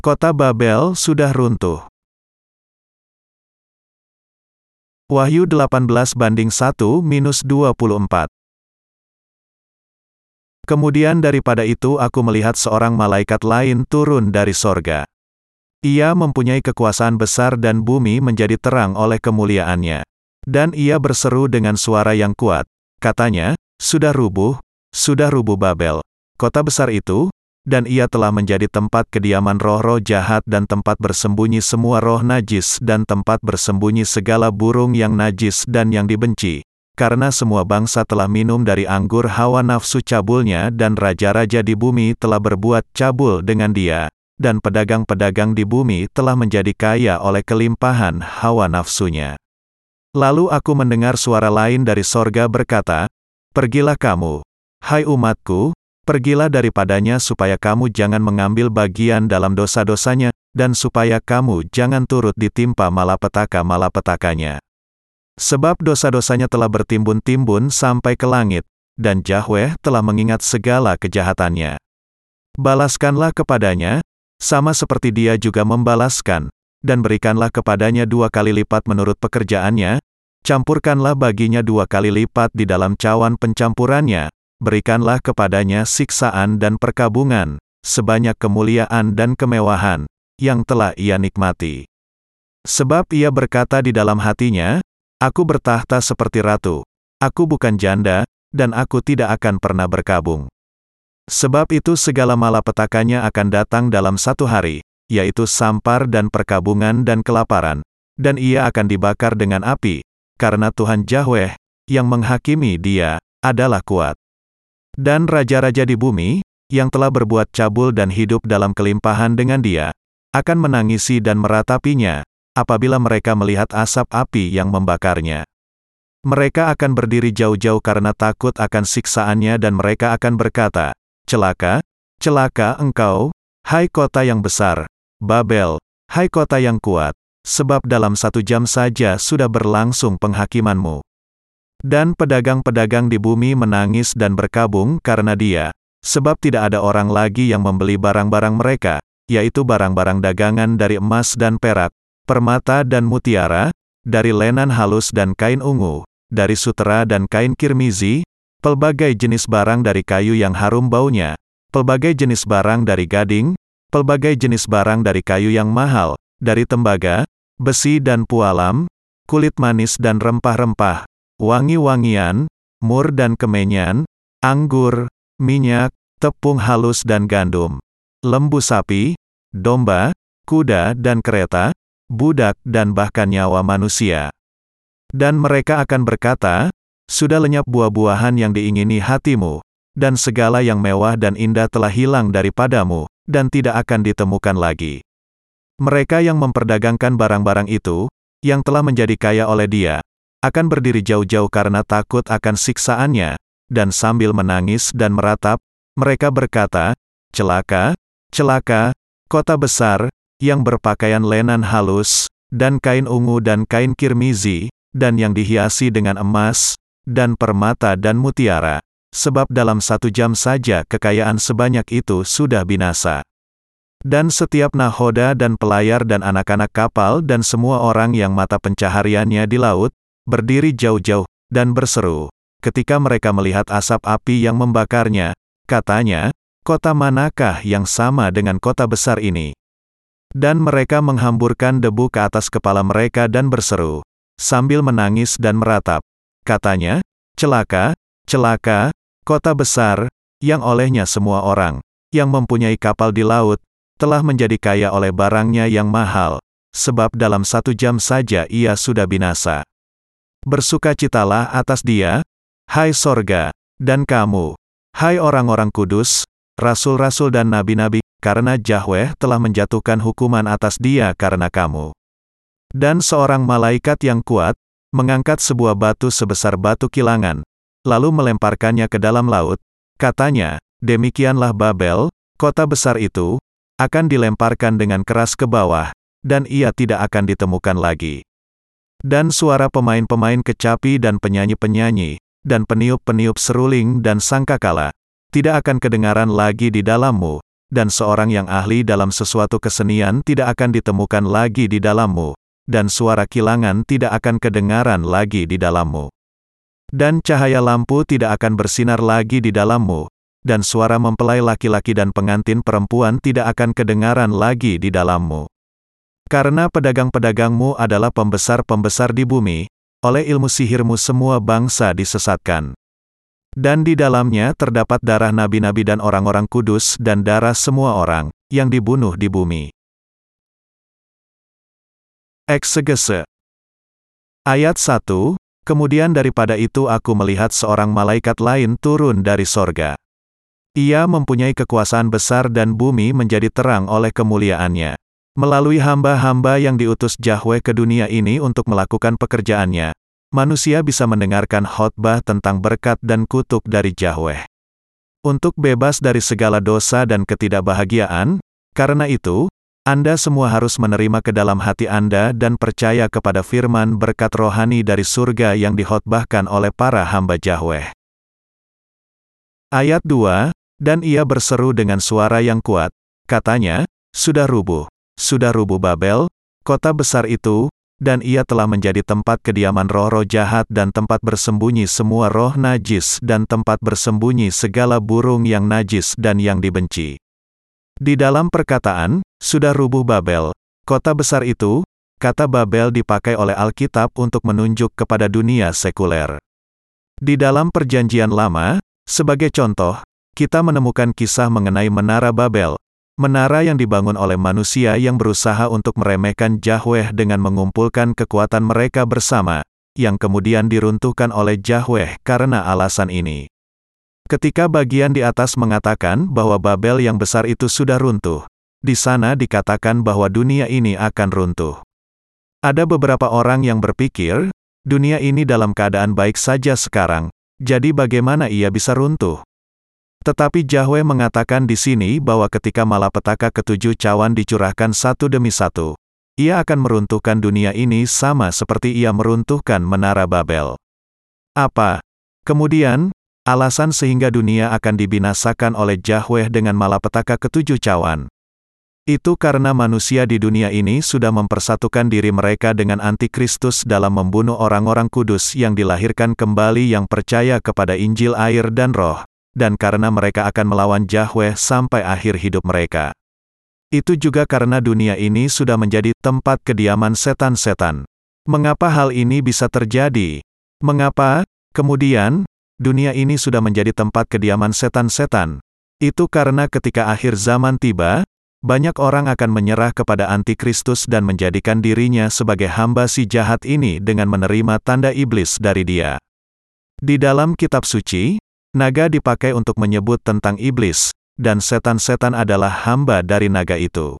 Kota Babel sudah runtuh. Wahyu 18 banding 1 minus 24. Kemudian daripada itu aku melihat seorang malaikat lain turun dari sorga. Ia mempunyai kekuasaan besar dan bumi menjadi terang oleh kemuliaannya. Dan ia berseru dengan suara yang kuat. Katanya, sudah rubuh, sudah rubuh Babel, kota besar itu, dan ia telah menjadi tempat kediaman roh-roh jahat dan tempat bersembunyi semua roh najis dan tempat bersembunyi segala burung yang najis dan yang dibenci. Karena semua bangsa telah minum dari anggur hawa nafsu cabulnya dan raja-raja di bumi telah berbuat cabul dengan dia, dan pedagang-pedagang di bumi telah menjadi kaya oleh kelimpahan hawa nafsunya. Lalu aku mendengar suara lain dari sorga berkata, Pergilah kamu, hai umatku, Pergilah daripadanya supaya kamu jangan mengambil bagian dalam dosa-dosanya, dan supaya kamu jangan turut ditimpa malapetaka-malapetakanya. Sebab dosa-dosanya telah bertimbun-timbun sampai ke langit, dan Yahweh telah mengingat segala kejahatannya. Balaskanlah kepadanya, sama seperti dia juga membalaskan, dan berikanlah kepadanya dua kali lipat menurut pekerjaannya, campurkanlah baginya dua kali lipat di dalam cawan pencampurannya, berikanlah kepadanya siksaan dan perkabungan, sebanyak kemuliaan dan kemewahan, yang telah ia nikmati. Sebab ia berkata di dalam hatinya, Aku bertahta seperti ratu, aku bukan janda, dan aku tidak akan pernah berkabung. Sebab itu segala malapetakannya akan datang dalam satu hari, yaitu sampar dan perkabungan dan kelaparan, dan ia akan dibakar dengan api, karena Tuhan Yahweh, yang menghakimi dia, adalah kuat. Dan raja-raja di bumi, yang telah berbuat cabul dan hidup dalam kelimpahan dengan dia, akan menangisi dan meratapinya, apabila mereka melihat asap api yang membakarnya. Mereka akan berdiri jauh-jauh karena takut akan siksaannya dan mereka akan berkata, Celaka, celaka engkau, hai kota yang besar, Babel, hai kota yang kuat, sebab dalam satu jam saja sudah berlangsung penghakimanmu. Dan pedagang-pedagang di bumi menangis dan berkabung karena dia, sebab tidak ada orang lagi yang membeli barang-barang mereka, yaitu barang-barang dagangan dari emas dan perak, permata dan mutiara, dari lenan halus dan kain ungu, dari sutera dan kain kirmizi, pelbagai jenis barang dari kayu yang harum baunya, pelbagai jenis barang dari gading, pelbagai jenis barang dari kayu yang mahal, dari tembaga, besi dan pualam, kulit manis dan rempah-rempah, wangi-wangian, mur dan kemenyan, anggur, minyak, tepung halus dan gandum, lembu sapi, domba, kuda dan kereta, budak dan bahkan nyawa manusia. Dan mereka akan berkata, sudah lenyap buah-buahan yang diingini hatimu, dan segala yang mewah dan indah telah hilang daripadamu, dan tidak akan ditemukan lagi. Mereka yang memperdagangkan barang-barang itu, yang telah menjadi kaya oleh dia, akan berdiri jauh-jauh karena takut akan siksaannya, dan sambil menangis dan meratap, mereka berkata, Celaka, celaka, kota besar, yang berpakaian lenan halus, dan kain ungu dan kain kirmizi, dan yang dihiasi dengan emas, dan permata dan mutiara, sebab dalam satu jam saja kekayaan sebanyak itu sudah binasa. Dan setiap nahoda dan pelayar dan anak-anak kapal dan semua orang yang mata pencahariannya di laut, berdiri jauh-jauh, dan berseru. Ketika mereka melihat asap api yang membakarnya, katanya, kota manakah yang sama dengan kota besar ini? Dan mereka menghamburkan debu ke atas kepala mereka dan berseru, sambil menangis dan meratap. Katanya, celaka, celaka, kota besar, yang olehnya semua orang, yang mempunyai kapal di laut, telah menjadi kaya oleh barangnya yang mahal, sebab dalam satu jam saja ia sudah binasa. Bersukacitalah atas dia, hai sorga, dan kamu, hai orang-orang kudus, rasul-rasul dan nabi-nabi, karena Yahweh telah menjatuhkan hukuman atas dia karena kamu. Dan seorang malaikat yang kuat, mengangkat sebuah batu sebesar batu kilangan, lalu melemparkannya ke dalam laut, katanya, demikianlah Babel, kota besar itu, akan dilemparkan dengan keras ke bawah, dan ia tidak akan ditemukan lagi. Dan suara pemain-pemain kecapi dan penyanyi-penyanyi, dan peniup-peniup seruling dan sangkakala, tidak akan kedengaran lagi di dalammu, dan seorang yang ahli dalam sesuatu kesenian tidak akan ditemukan lagi di dalammu, dan suara kilangan tidak akan kedengaran lagi di dalammu. Dan cahaya lampu tidak akan bersinar lagi di dalammu, dan suara mempelai laki-laki dan pengantin perempuan tidak akan kedengaran lagi di dalammu. Karena pedagang-pedagangmu adalah pembesar-pembesar di bumi, oleh ilmu sihirmu semua bangsa disesatkan. Dan di dalamnya terdapat darah nabi-nabi dan orang-orang kudus dan darah semua orang yang dibunuh di bumi. Eksegese Ayat 1, Kemudian daripada itu aku melihat seorang malaikat lain turun dari sorga. Ia mempunyai kekuasaan besar dan bumi menjadi terang oleh kemuliaannya. Melalui hamba-hamba yang diutus Yahweh ke dunia ini untuk melakukan pekerjaannya, manusia bisa mendengarkan khotbah tentang berkat dan kutuk dari Yahweh. Untuk bebas dari segala dosa dan ketidakbahagiaan, karena itu, Anda semua harus menerima ke dalam hati Anda dan percaya kepada firman berkat rohani dari surga yang dihotbahkan oleh para hamba Yahweh. Ayat 2, Dan ia berseru dengan suara yang kuat, katanya, Sudah rubuh, sudah rubuh Babel, kota besar itu, dan ia telah menjadi tempat kediaman roh-roh jahat dan tempat bersembunyi semua roh najis dan tempat bersembunyi segala burung yang najis dan yang dibenci. Di dalam perkataan, sudah rubuh Babel, kota besar itu, kata Babel dipakai oleh Alkitab untuk menunjuk kepada dunia sekuler. Di dalam perjanjian lama, sebagai contoh, kita menemukan kisah mengenai Menara Babel, Menara yang dibangun oleh manusia yang berusaha untuk meremehkan Yahweh dengan mengumpulkan kekuatan mereka bersama, yang kemudian diruntuhkan oleh Yahweh karena alasan ini. Ketika bagian di atas mengatakan bahwa Babel yang besar itu sudah runtuh, di sana dikatakan bahwa dunia ini akan runtuh. Ada beberapa orang yang berpikir, dunia ini dalam keadaan baik saja sekarang, jadi bagaimana ia bisa runtuh? Tetapi Yahweh mengatakan di sini bahwa ketika malapetaka ketujuh cawan dicurahkan satu demi satu, ia akan meruntuhkan dunia ini sama seperti ia meruntuhkan menara Babel. Apa? Kemudian, alasan sehingga dunia akan dibinasakan oleh Yahweh dengan malapetaka ketujuh cawan. Itu karena manusia di dunia ini sudah mempersatukan diri mereka dengan antikristus dalam membunuh orang-orang kudus yang dilahirkan kembali yang percaya kepada Injil air dan roh, dan karena mereka akan melawan Yahweh sampai akhir hidup mereka. Itu juga karena dunia ini sudah menjadi tempat kediaman setan-setan. Mengapa hal ini bisa terjadi? Mengapa, kemudian, dunia ini sudah menjadi tempat kediaman setan-setan? Itu karena ketika akhir zaman tiba, banyak orang akan menyerah kepada antikristus dan menjadikan dirinya sebagai hamba si jahat ini dengan menerima tanda iblis dari dia. Di dalam kitab suci, Naga dipakai untuk menyebut tentang iblis, dan setan-setan adalah hamba dari naga itu.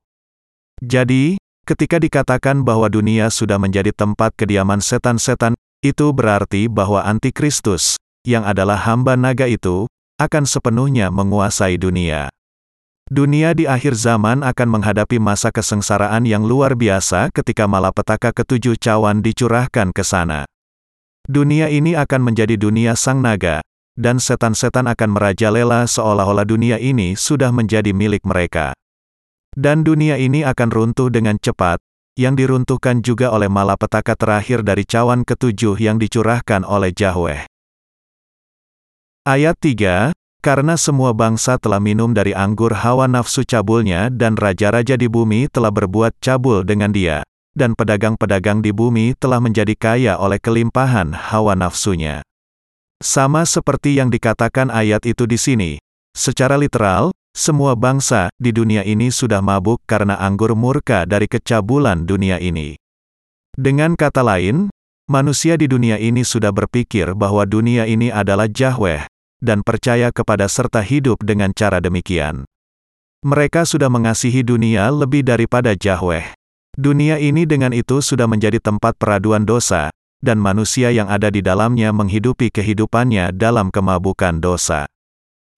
Jadi, ketika dikatakan bahwa dunia sudah menjadi tempat kediaman setan-setan, itu berarti bahwa antikristus, yang adalah hamba naga itu, akan sepenuhnya menguasai dunia. Dunia di akhir zaman akan menghadapi masa kesengsaraan yang luar biasa ketika malapetaka ketujuh cawan dicurahkan ke sana. Dunia ini akan menjadi dunia sang naga, dan setan-setan akan merajalela seolah-olah dunia ini sudah menjadi milik mereka. Dan dunia ini akan runtuh dengan cepat, yang diruntuhkan juga oleh malapetaka terakhir dari cawan ketujuh yang dicurahkan oleh Yahweh. Ayat 3, Karena semua bangsa telah minum dari anggur hawa nafsu cabulnya dan raja-raja di bumi telah berbuat cabul dengan dia, dan pedagang-pedagang di bumi telah menjadi kaya oleh kelimpahan hawa nafsunya. Sama seperti yang dikatakan ayat itu di sini. Secara literal, semua bangsa di dunia ini sudah mabuk karena anggur murka dari kecabulan dunia ini. Dengan kata lain, manusia di dunia ini sudah berpikir bahwa dunia ini adalah Yahweh, dan percaya kepada serta hidup dengan cara demikian. Mereka sudah mengasihi dunia lebih daripada Yahweh. Dunia ini dengan itu sudah menjadi tempat peraduan dosa, dan manusia yang ada di dalamnya menghidupi kehidupannya dalam kemabukan dosa.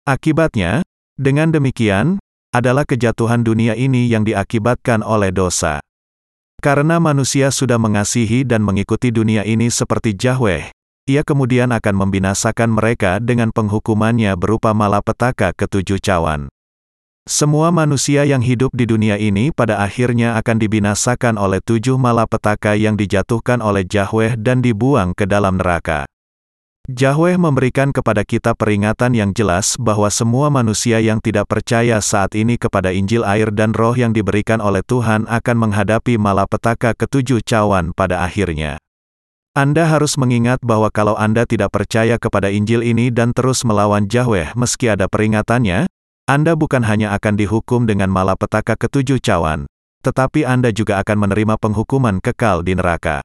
Akibatnya, dengan demikian, adalah kejatuhan dunia ini yang diakibatkan oleh dosa. Karena manusia sudah mengasihi dan mengikuti dunia ini seperti Yahweh, ia kemudian akan membinasakan mereka dengan penghukumannya berupa malapetaka ketujuh cawan. Semua manusia yang hidup di dunia ini pada akhirnya akan dibinasakan oleh tujuh malapetaka yang dijatuhkan oleh Yahweh dan dibuang ke dalam neraka. Yahweh memberikan kepada kita peringatan yang jelas bahwa semua manusia yang tidak percaya saat ini kepada Injil air dan roh yang diberikan oleh Tuhan akan menghadapi malapetaka ketujuh cawan pada akhirnya. Anda harus mengingat bahwa kalau Anda tidak percaya kepada Injil ini dan terus melawan Yahweh meski ada peringatannya, anda bukan hanya akan dihukum dengan malapetaka ketujuh cawan, tetapi Anda juga akan menerima penghukuman kekal di neraka.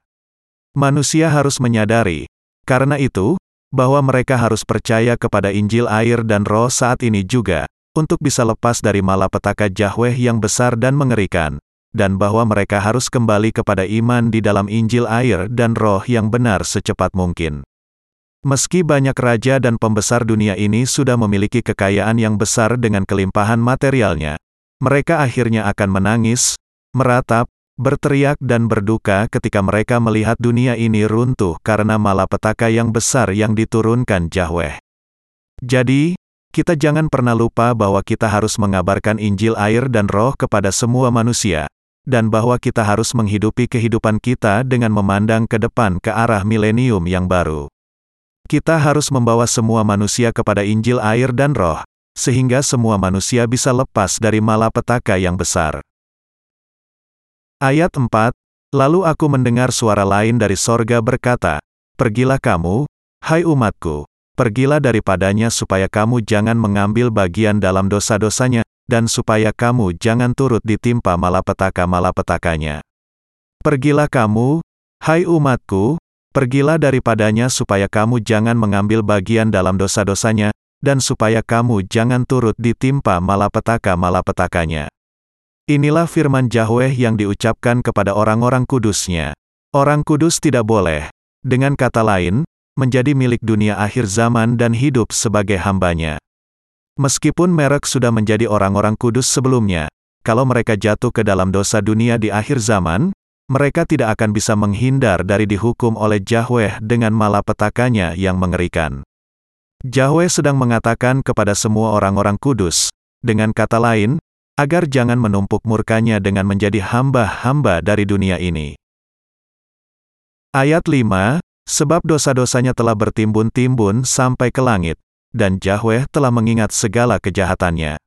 Manusia harus menyadari, karena itu, bahwa mereka harus percaya kepada Injil air dan roh saat ini juga, untuk bisa lepas dari malapetaka Yahweh yang besar dan mengerikan, dan bahwa mereka harus kembali kepada iman di dalam Injil air dan roh yang benar secepat mungkin. Meski banyak raja dan pembesar dunia ini sudah memiliki kekayaan yang besar dengan kelimpahan materialnya, mereka akhirnya akan menangis, meratap, berteriak dan berduka ketika mereka melihat dunia ini runtuh karena malapetaka yang besar yang diturunkan Yahweh. Jadi, kita jangan pernah lupa bahwa kita harus mengabarkan Injil air dan roh kepada semua manusia, dan bahwa kita harus menghidupi kehidupan kita dengan memandang ke depan ke arah milenium yang baru. Kita harus membawa semua manusia kepada Injil air dan roh, sehingga semua manusia bisa lepas dari malapetaka yang besar. Ayat 4, Lalu aku mendengar suara lain dari sorga berkata, Pergilah kamu, hai umatku, pergilah daripadanya supaya kamu jangan mengambil bagian dalam dosa-dosanya, dan supaya kamu jangan turut ditimpa malapetaka-malapetakanya. Pergilah kamu, hai umatku, Pergilah daripadanya supaya kamu jangan mengambil bagian dalam dosa-dosanya, dan supaya kamu jangan turut ditimpa malapetaka-malapetakanya. Inilah firman Yahweh yang diucapkan kepada orang-orang kudusnya. Orang kudus tidak boleh, dengan kata lain, menjadi milik dunia akhir zaman dan hidup sebagai hambanya. Meskipun merek sudah menjadi orang-orang kudus sebelumnya, kalau mereka jatuh ke dalam dosa dunia di akhir zaman, mereka tidak akan bisa menghindar dari dihukum oleh Yahweh dengan malapetakanya yang mengerikan. Yahweh sedang mengatakan kepada semua orang-orang kudus, dengan kata lain, agar jangan menumpuk murkanya dengan menjadi hamba-hamba dari dunia ini. Ayat 5, Sebab dosa-dosanya telah bertimbun-timbun sampai ke langit, dan Yahweh telah mengingat segala kejahatannya.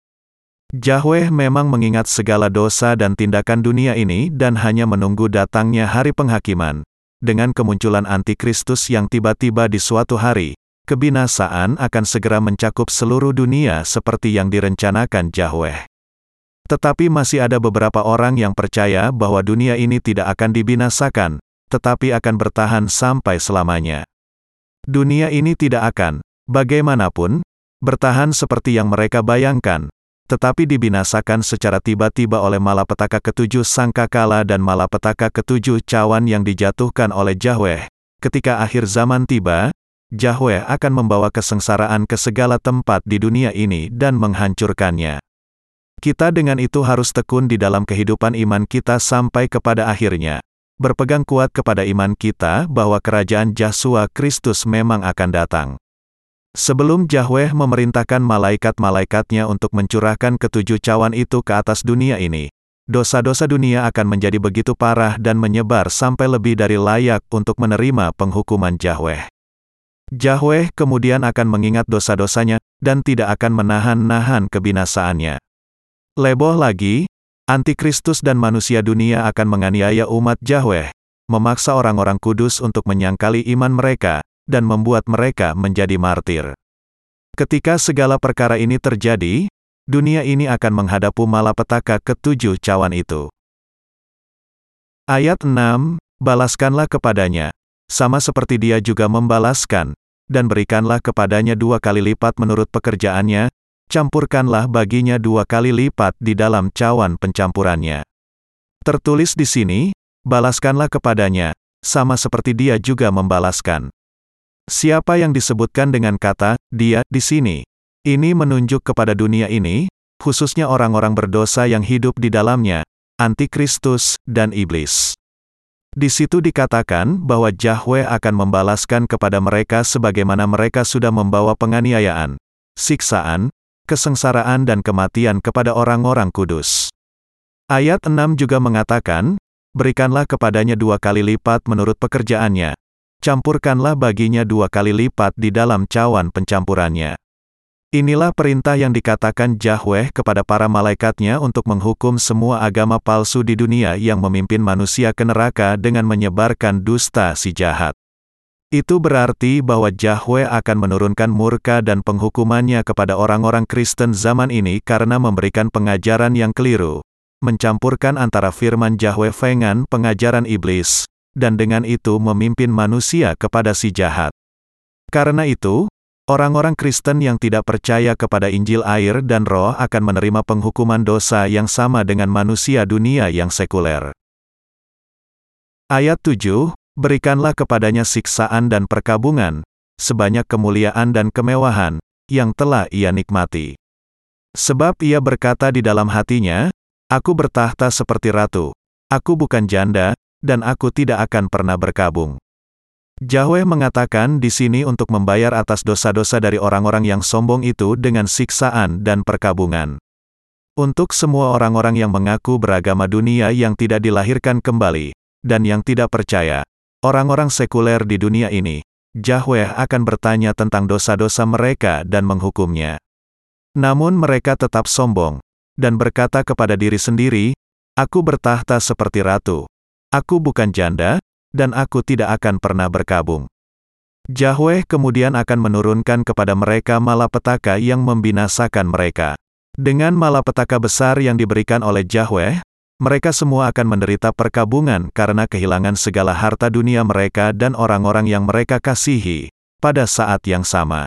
Yahweh memang mengingat segala dosa dan tindakan dunia ini dan hanya menunggu datangnya hari penghakiman. Dengan kemunculan antikristus yang tiba-tiba di suatu hari, kebinasaan akan segera mencakup seluruh dunia seperti yang direncanakan Yahweh. Tetapi masih ada beberapa orang yang percaya bahwa dunia ini tidak akan dibinasakan, tetapi akan bertahan sampai selamanya. Dunia ini tidak akan, bagaimanapun, bertahan seperti yang mereka bayangkan, tetapi dibinasakan secara tiba-tiba oleh malapetaka ketujuh sangkakala dan malapetaka ketujuh cawan yang dijatuhkan oleh Yahweh. Ketika akhir zaman tiba, Yahweh akan membawa kesengsaraan ke segala tempat di dunia ini dan menghancurkannya. Kita dengan itu harus tekun di dalam kehidupan iman kita sampai kepada akhirnya. Berpegang kuat kepada iman kita bahwa kerajaan Yesus Kristus memang akan datang. Sebelum Yahweh memerintahkan malaikat-malaikatnya untuk mencurahkan ketujuh cawan itu ke atas dunia ini, dosa-dosa dunia akan menjadi begitu parah dan menyebar sampai lebih dari layak untuk menerima penghukuman Yahweh. Yahweh kemudian akan mengingat dosa-dosanya, dan tidak akan menahan-nahan kebinasaannya. Leboh lagi, Antikristus dan manusia dunia akan menganiaya umat Yahweh, memaksa orang-orang kudus untuk menyangkali iman mereka, dan membuat mereka menjadi martir. Ketika segala perkara ini terjadi, dunia ini akan menghadapu malapetaka ketujuh cawan itu. Ayat 6, Balaskanlah kepadanya, sama seperti dia juga membalaskan, dan berikanlah kepadanya dua kali lipat menurut pekerjaannya, campurkanlah baginya dua kali lipat di dalam cawan pencampurannya. Tertulis di sini, balaskanlah kepadanya, sama seperti dia juga membalaskan. Siapa yang disebutkan dengan kata "dia" di sini? Ini menunjuk kepada dunia ini, khususnya orang-orang berdosa yang hidup di dalamnya, antikristus, dan iblis. Di situ dikatakan bahwa Yahweh akan membalaskan kepada mereka sebagaimana mereka sudah membawa penganiayaan, siksaan, kesengsaraan dan kematian kepada orang-orang kudus. Ayat 6 juga mengatakan, Berikanlah kepadanya dua kali lipat menurut pekerjaannya. Campurkanlah baginya dua kali lipat di dalam cawan pencampurannya. Inilah perintah yang dikatakan Yahweh kepada para malaikatnya untuk menghukum semua agama palsu di dunia yang memimpin manusia ke neraka dengan menyebarkan dusta si jahat. Itu berarti bahwa Yahweh akan menurunkan murka dan penghukumannya kepada orang-orang Kristen zaman ini karena memberikan pengajaran yang keliru, mencampurkan antara firman Yahweh dengan pengajaran iblis, dan dengan itu memimpin manusia kepada si jahat. Karena itu, Orang-orang Kristen yang tidak percaya kepada Injil air dan roh akan menerima penghukuman dosa yang sama dengan manusia dunia yang sekuler. Ayat 7, Berikanlah kepadanya siksaan dan perkabungan, sebanyak kemuliaan dan kemewahan, yang telah ia nikmati. Sebab ia berkata di dalam hatinya, Aku bertahta seperti ratu, aku bukan janda, dan aku tidak akan pernah berkabung. Yahweh mengatakan di sini untuk membayar atas dosa-dosa dari orang-orang yang sombong itu dengan siksaan dan perkabungan. Untuk semua orang-orang yang mengaku beragama dunia yang tidak dilahirkan kembali, dan yang tidak percaya, orang-orang sekuler di dunia ini, Yahweh akan bertanya tentang dosa-dosa mereka dan menghukumnya. Namun mereka tetap sombong, dan berkata kepada diri sendiri, Aku bertahta seperti ratu. Aku bukan janda, dan aku tidak akan pernah berkabung. Yahweh kemudian akan menurunkan kepada mereka malapetaka yang membinasakan mereka. Dengan malapetaka besar yang diberikan oleh Yahweh, mereka semua akan menderita perkabungan karena kehilangan segala harta dunia mereka dan orang-orang yang mereka kasihi, pada saat yang sama.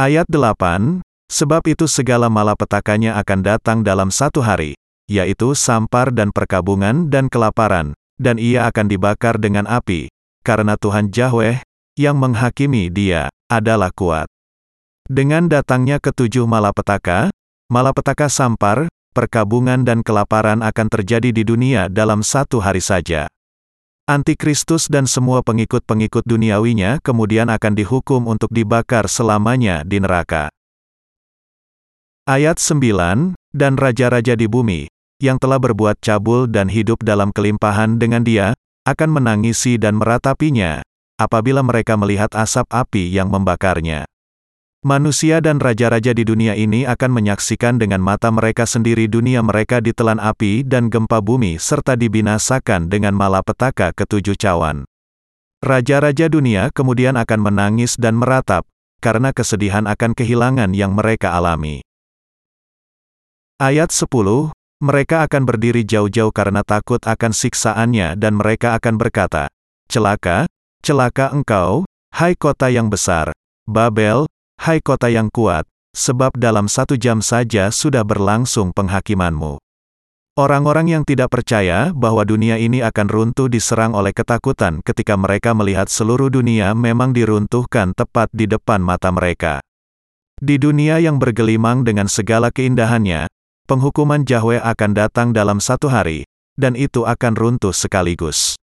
Ayat 8, Sebab itu segala malapetakanya akan datang dalam satu hari, yaitu sampar dan perkabungan dan kelaparan, dan ia akan dibakar dengan api, karena Tuhan Yahweh, yang menghakimi dia, adalah kuat. Dengan datangnya ketujuh malapetaka, malapetaka sampar, perkabungan dan kelaparan akan terjadi di dunia dalam satu hari saja. Antikristus dan semua pengikut-pengikut duniawinya kemudian akan dihukum untuk dibakar selamanya di neraka. Ayat 9, Dan raja-raja di bumi, yang telah berbuat cabul dan hidup dalam kelimpahan dengan dia, akan menangisi dan meratapinya, apabila mereka melihat asap api yang membakarnya. Manusia dan raja-raja di dunia ini akan menyaksikan dengan mata mereka sendiri dunia mereka ditelan api dan gempa bumi serta dibinasakan dengan malapetaka ketujuh cawan. Raja-raja dunia kemudian akan menangis dan meratap, karena kesedihan akan kehilangan yang mereka alami. Ayat 10, mereka akan berdiri jauh-jauh karena takut akan siksaannya dan mereka akan berkata, Celaka, celaka engkau, hai kota yang besar, Babel, hai kota yang kuat, sebab dalam satu jam saja sudah berlangsung penghakimanmu. Orang-orang yang tidak percaya bahwa dunia ini akan runtuh diserang oleh ketakutan ketika mereka melihat seluruh dunia memang diruntuhkan tepat di depan mata mereka. Di dunia yang bergelimang dengan segala keindahannya, penghukuman Yahweh akan datang dalam satu hari, dan itu akan runtuh sekaligus.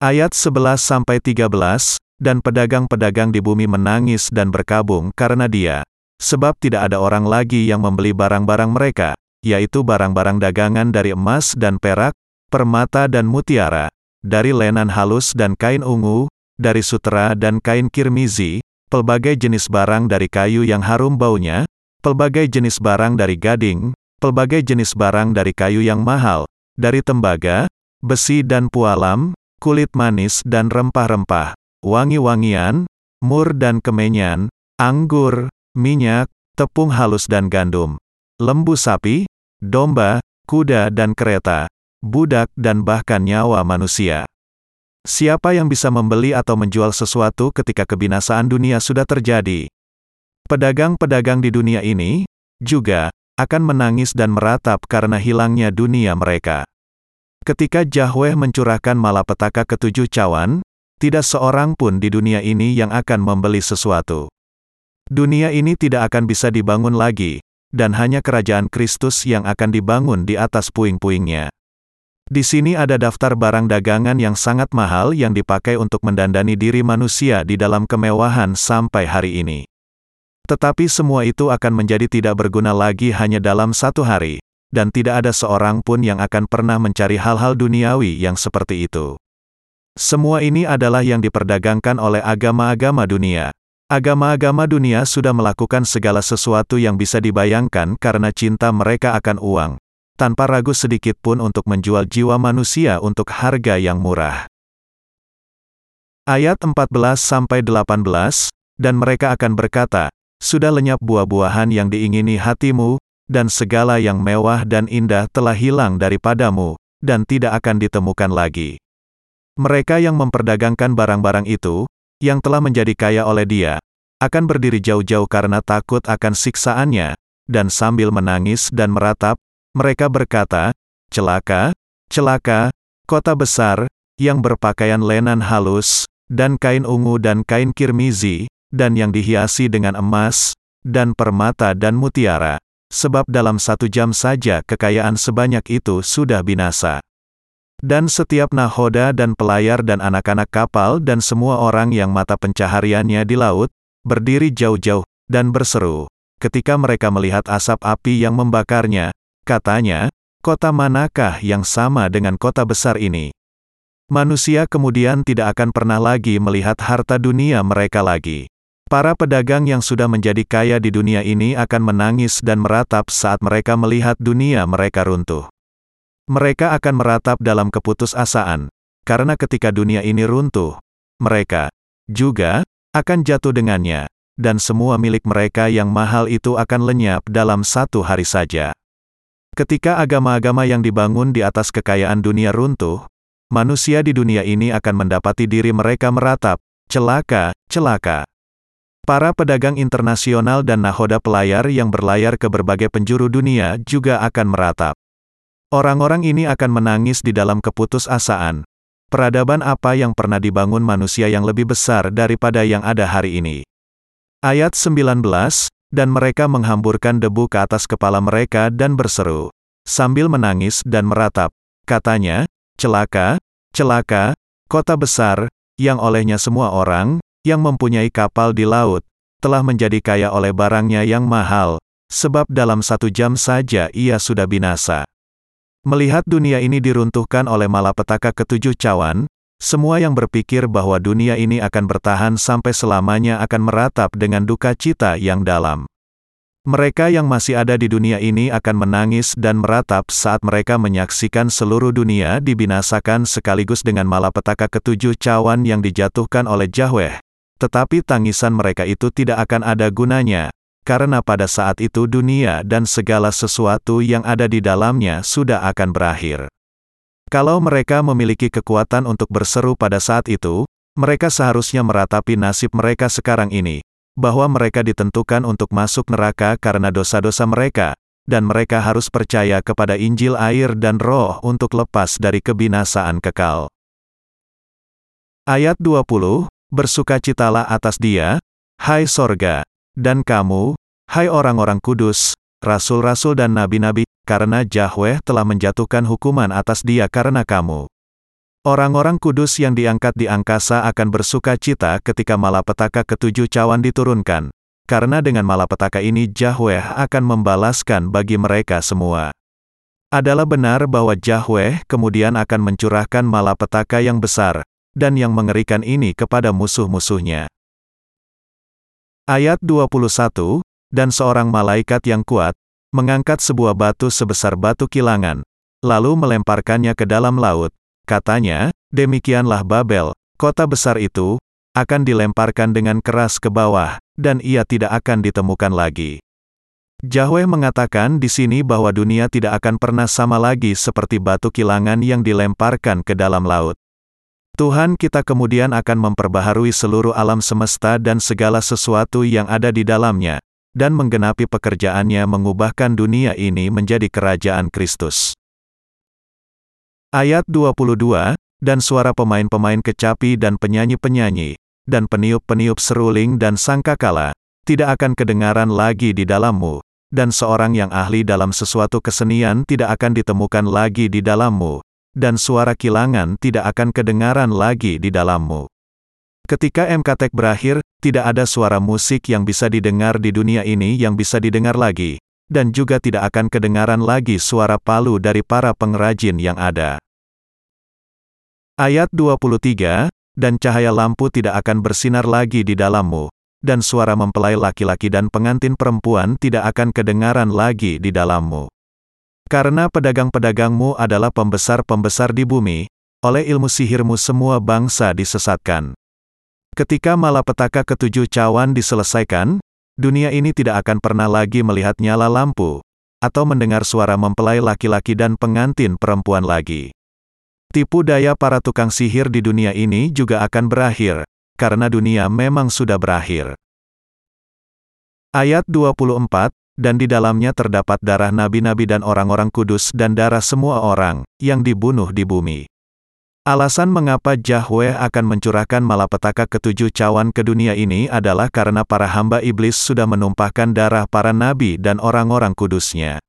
Ayat 11-13, dan pedagang-pedagang di bumi menangis dan berkabung karena dia, sebab tidak ada orang lagi yang membeli barang-barang mereka, yaitu barang-barang dagangan dari emas dan perak, permata dan mutiara, dari lenan halus dan kain ungu, dari sutera dan kain kirmizi, pelbagai jenis barang dari kayu yang harum baunya, pelbagai jenis barang dari gading, pelbagai jenis barang dari kayu yang mahal, dari tembaga, besi dan pualam, kulit manis dan rempah-rempah, wangi-wangian, mur dan kemenyan, anggur, minyak, tepung halus dan gandum, lembu sapi, domba, kuda dan kereta, budak dan bahkan nyawa manusia. Siapa yang bisa membeli atau menjual sesuatu ketika kebinasaan dunia sudah terjadi? Pedagang-pedagang di dunia ini juga akan menangis dan meratap karena hilangnya dunia mereka. Ketika Yahweh mencurahkan malapetaka ketujuh cawan, tidak seorang pun di dunia ini yang akan membeli sesuatu. Dunia ini tidak akan bisa dibangun lagi, dan hanya kerajaan Kristus yang akan dibangun di atas puing-puingnya. Di sini ada daftar barang dagangan yang sangat mahal yang dipakai untuk mendandani diri manusia di dalam kemewahan sampai hari ini. Tetapi semua itu akan menjadi tidak berguna lagi hanya dalam satu hari, dan tidak ada seorang pun yang akan pernah mencari hal-hal duniawi yang seperti itu. Semua ini adalah yang diperdagangkan oleh agama-agama dunia. Agama-agama dunia sudah melakukan segala sesuatu yang bisa dibayangkan karena cinta mereka akan uang, tanpa ragu sedikit pun untuk menjual jiwa manusia untuk harga yang murah. Ayat 14-18, dan mereka akan berkata, sudah lenyap buah-buahan yang diingini hatimu, dan segala yang mewah dan indah telah hilang daripadamu, dan tidak akan ditemukan lagi. Mereka yang memperdagangkan barang-barang itu, yang telah menjadi kaya oleh dia, akan berdiri jauh-jauh karena takut akan siksaannya, dan sambil menangis dan meratap, mereka berkata, Celaka, celaka, kota besar, yang berpakaian lenan halus, dan kain ungu dan kain kirmizi, dan yang dihiasi dengan emas, dan permata dan mutiara, sebab dalam satu jam saja kekayaan sebanyak itu sudah binasa. Dan setiap nahoda dan pelayar dan anak-anak kapal dan semua orang yang mata pencahariannya di laut, berdiri jauh-jauh, dan berseru. Ketika mereka melihat asap api yang membakarnya, katanya, kota manakah yang sama dengan kota besar ini? Manusia kemudian tidak akan pernah lagi melihat harta dunia mereka lagi. Para pedagang yang sudah menjadi kaya di dunia ini akan menangis dan meratap saat mereka melihat dunia mereka runtuh. Mereka akan meratap dalam keputusasaan, karena ketika dunia ini runtuh, mereka juga akan jatuh dengannya, dan semua milik mereka yang mahal itu akan lenyap dalam satu hari saja. Ketika agama-agama yang dibangun di atas kekayaan dunia runtuh, manusia di dunia ini akan mendapati diri mereka meratap, celaka, celaka. Para pedagang internasional dan nahoda pelayar yang berlayar ke berbagai penjuru dunia juga akan meratap. Orang-orang ini akan menangis di dalam keputusasaan. Peradaban apa yang pernah dibangun manusia yang lebih besar daripada yang ada hari ini? Ayat 19, dan mereka menghamburkan debu ke atas kepala mereka dan berseru, sambil menangis dan meratap, katanya, celaka, celaka, kota besar, yang olehnya semua orang, yang mempunyai kapal di laut, telah menjadi kaya oleh barangnya yang mahal, sebab dalam satu jam saja ia sudah binasa. Melihat dunia ini diruntuhkan oleh malapetaka ketujuh cawan, semua yang berpikir bahwa dunia ini akan bertahan sampai selamanya akan meratap dengan duka cita yang dalam. Mereka yang masih ada di dunia ini akan menangis dan meratap saat mereka menyaksikan seluruh dunia dibinasakan sekaligus dengan malapetaka ketujuh cawan yang dijatuhkan oleh Yahweh, tetapi tangisan mereka itu tidak akan ada gunanya, karena pada saat itu dunia dan segala sesuatu yang ada di dalamnya sudah akan berakhir. Kalau mereka memiliki kekuatan untuk berseru pada saat itu, mereka seharusnya meratapi nasib mereka sekarang ini, bahwa mereka ditentukan untuk masuk neraka karena dosa-dosa mereka, dan mereka harus percaya kepada Injil air dan roh untuk lepas dari kebinasaan kekal. Ayat 20, Bersukacitalah atas dia, hai sorga, dan kamu, hai orang-orang kudus, rasul-rasul dan nabi-nabi, karena Yahweh telah menjatuhkan hukuman atas dia karena kamu. Orang-orang kudus yang diangkat di angkasa akan bersuka cita ketika malapetaka ketujuh cawan diturunkan, karena dengan malapetaka ini Yahweh akan membalaskan bagi mereka semua. Adalah benar bahwa Yahweh kemudian akan mencurahkan malapetaka yang besar, dan yang mengerikan ini kepada musuh-musuhnya. Ayat 21, dan seorang malaikat yang kuat, mengangkat sebuah batu sebesar batu kilangan, lalu melemparkannya ke dalam laut. Katanya, demikianlah Babel, kota besar itu, akan dilemparkan dengan keras ke bawah, dan ia tidak akan ditemukan lagi. Yahweh mengatakan di sini bahwa dunia tidak akan pernah sama lagi seperti batu kilangan yang dilemparkan ke dalam laut. Tuhan kita kemudian akan memperbaharui seluruh alam semesta dan segala sesuatu yang ada di dalamnya, dan menggenapi pekerjaannya mengubahkan dunia ini menjadi kerajaan Kristus. Ayat 22, dan suara pemain-pemain kecapi dan penyanyi-penyanyi, dan peniup-peniup seruling dan sangkakala, tidak akan kedengaran lagi di dalammu, dan seorang yang ahli dalam sesuatu kesenian tidak akan ditemukan lagi di dalammu, dan suara kilangan tidak akan kedengaran lagi di dalammu. Ketika MKTek berakhir, tidak ada suara musik yang bisa didengar di dunia ini yang bisa didengar lagi, dan juga tidak akan kedengaran lagi suara palu dari para pengrajin yang ada. Ayat 23, dan cahaya lampu tidak akan bersinar lagi di dalammu, dan suara mempelai laki-laki dan pengantin perempuan tidak akan kedengaran lagi di dalammu. Karena pedagang-pedagangmu adalah pembesar-pembesar di bumi, oleh ilmu sihirmu semua bangsa disesatkan. Ketika malapetaka ketujuh cawan diselesaikan, dunia ini tidak akan pernah lagi melihat nyala lampu, atau mendengar suara mempelai laki-laki dan pengantin perempuan lagi. Tipu daya para tukang sihir di dunia ini juga akan berakhir, karena dunia memang sudah berakhir. Ayat 24, dan di dalamnya terdapat darah nabi-nabi dan orang-orang kudus dan darah semua orang yang dibunuh di bumi. Alasan mengapa Yahweh akan mencurahkan malapetaka ketujuh cawan ke dunia ini adalah karena para hamba iblis sudah menumpahkan darah para nabi dan orang-orang kudusnya.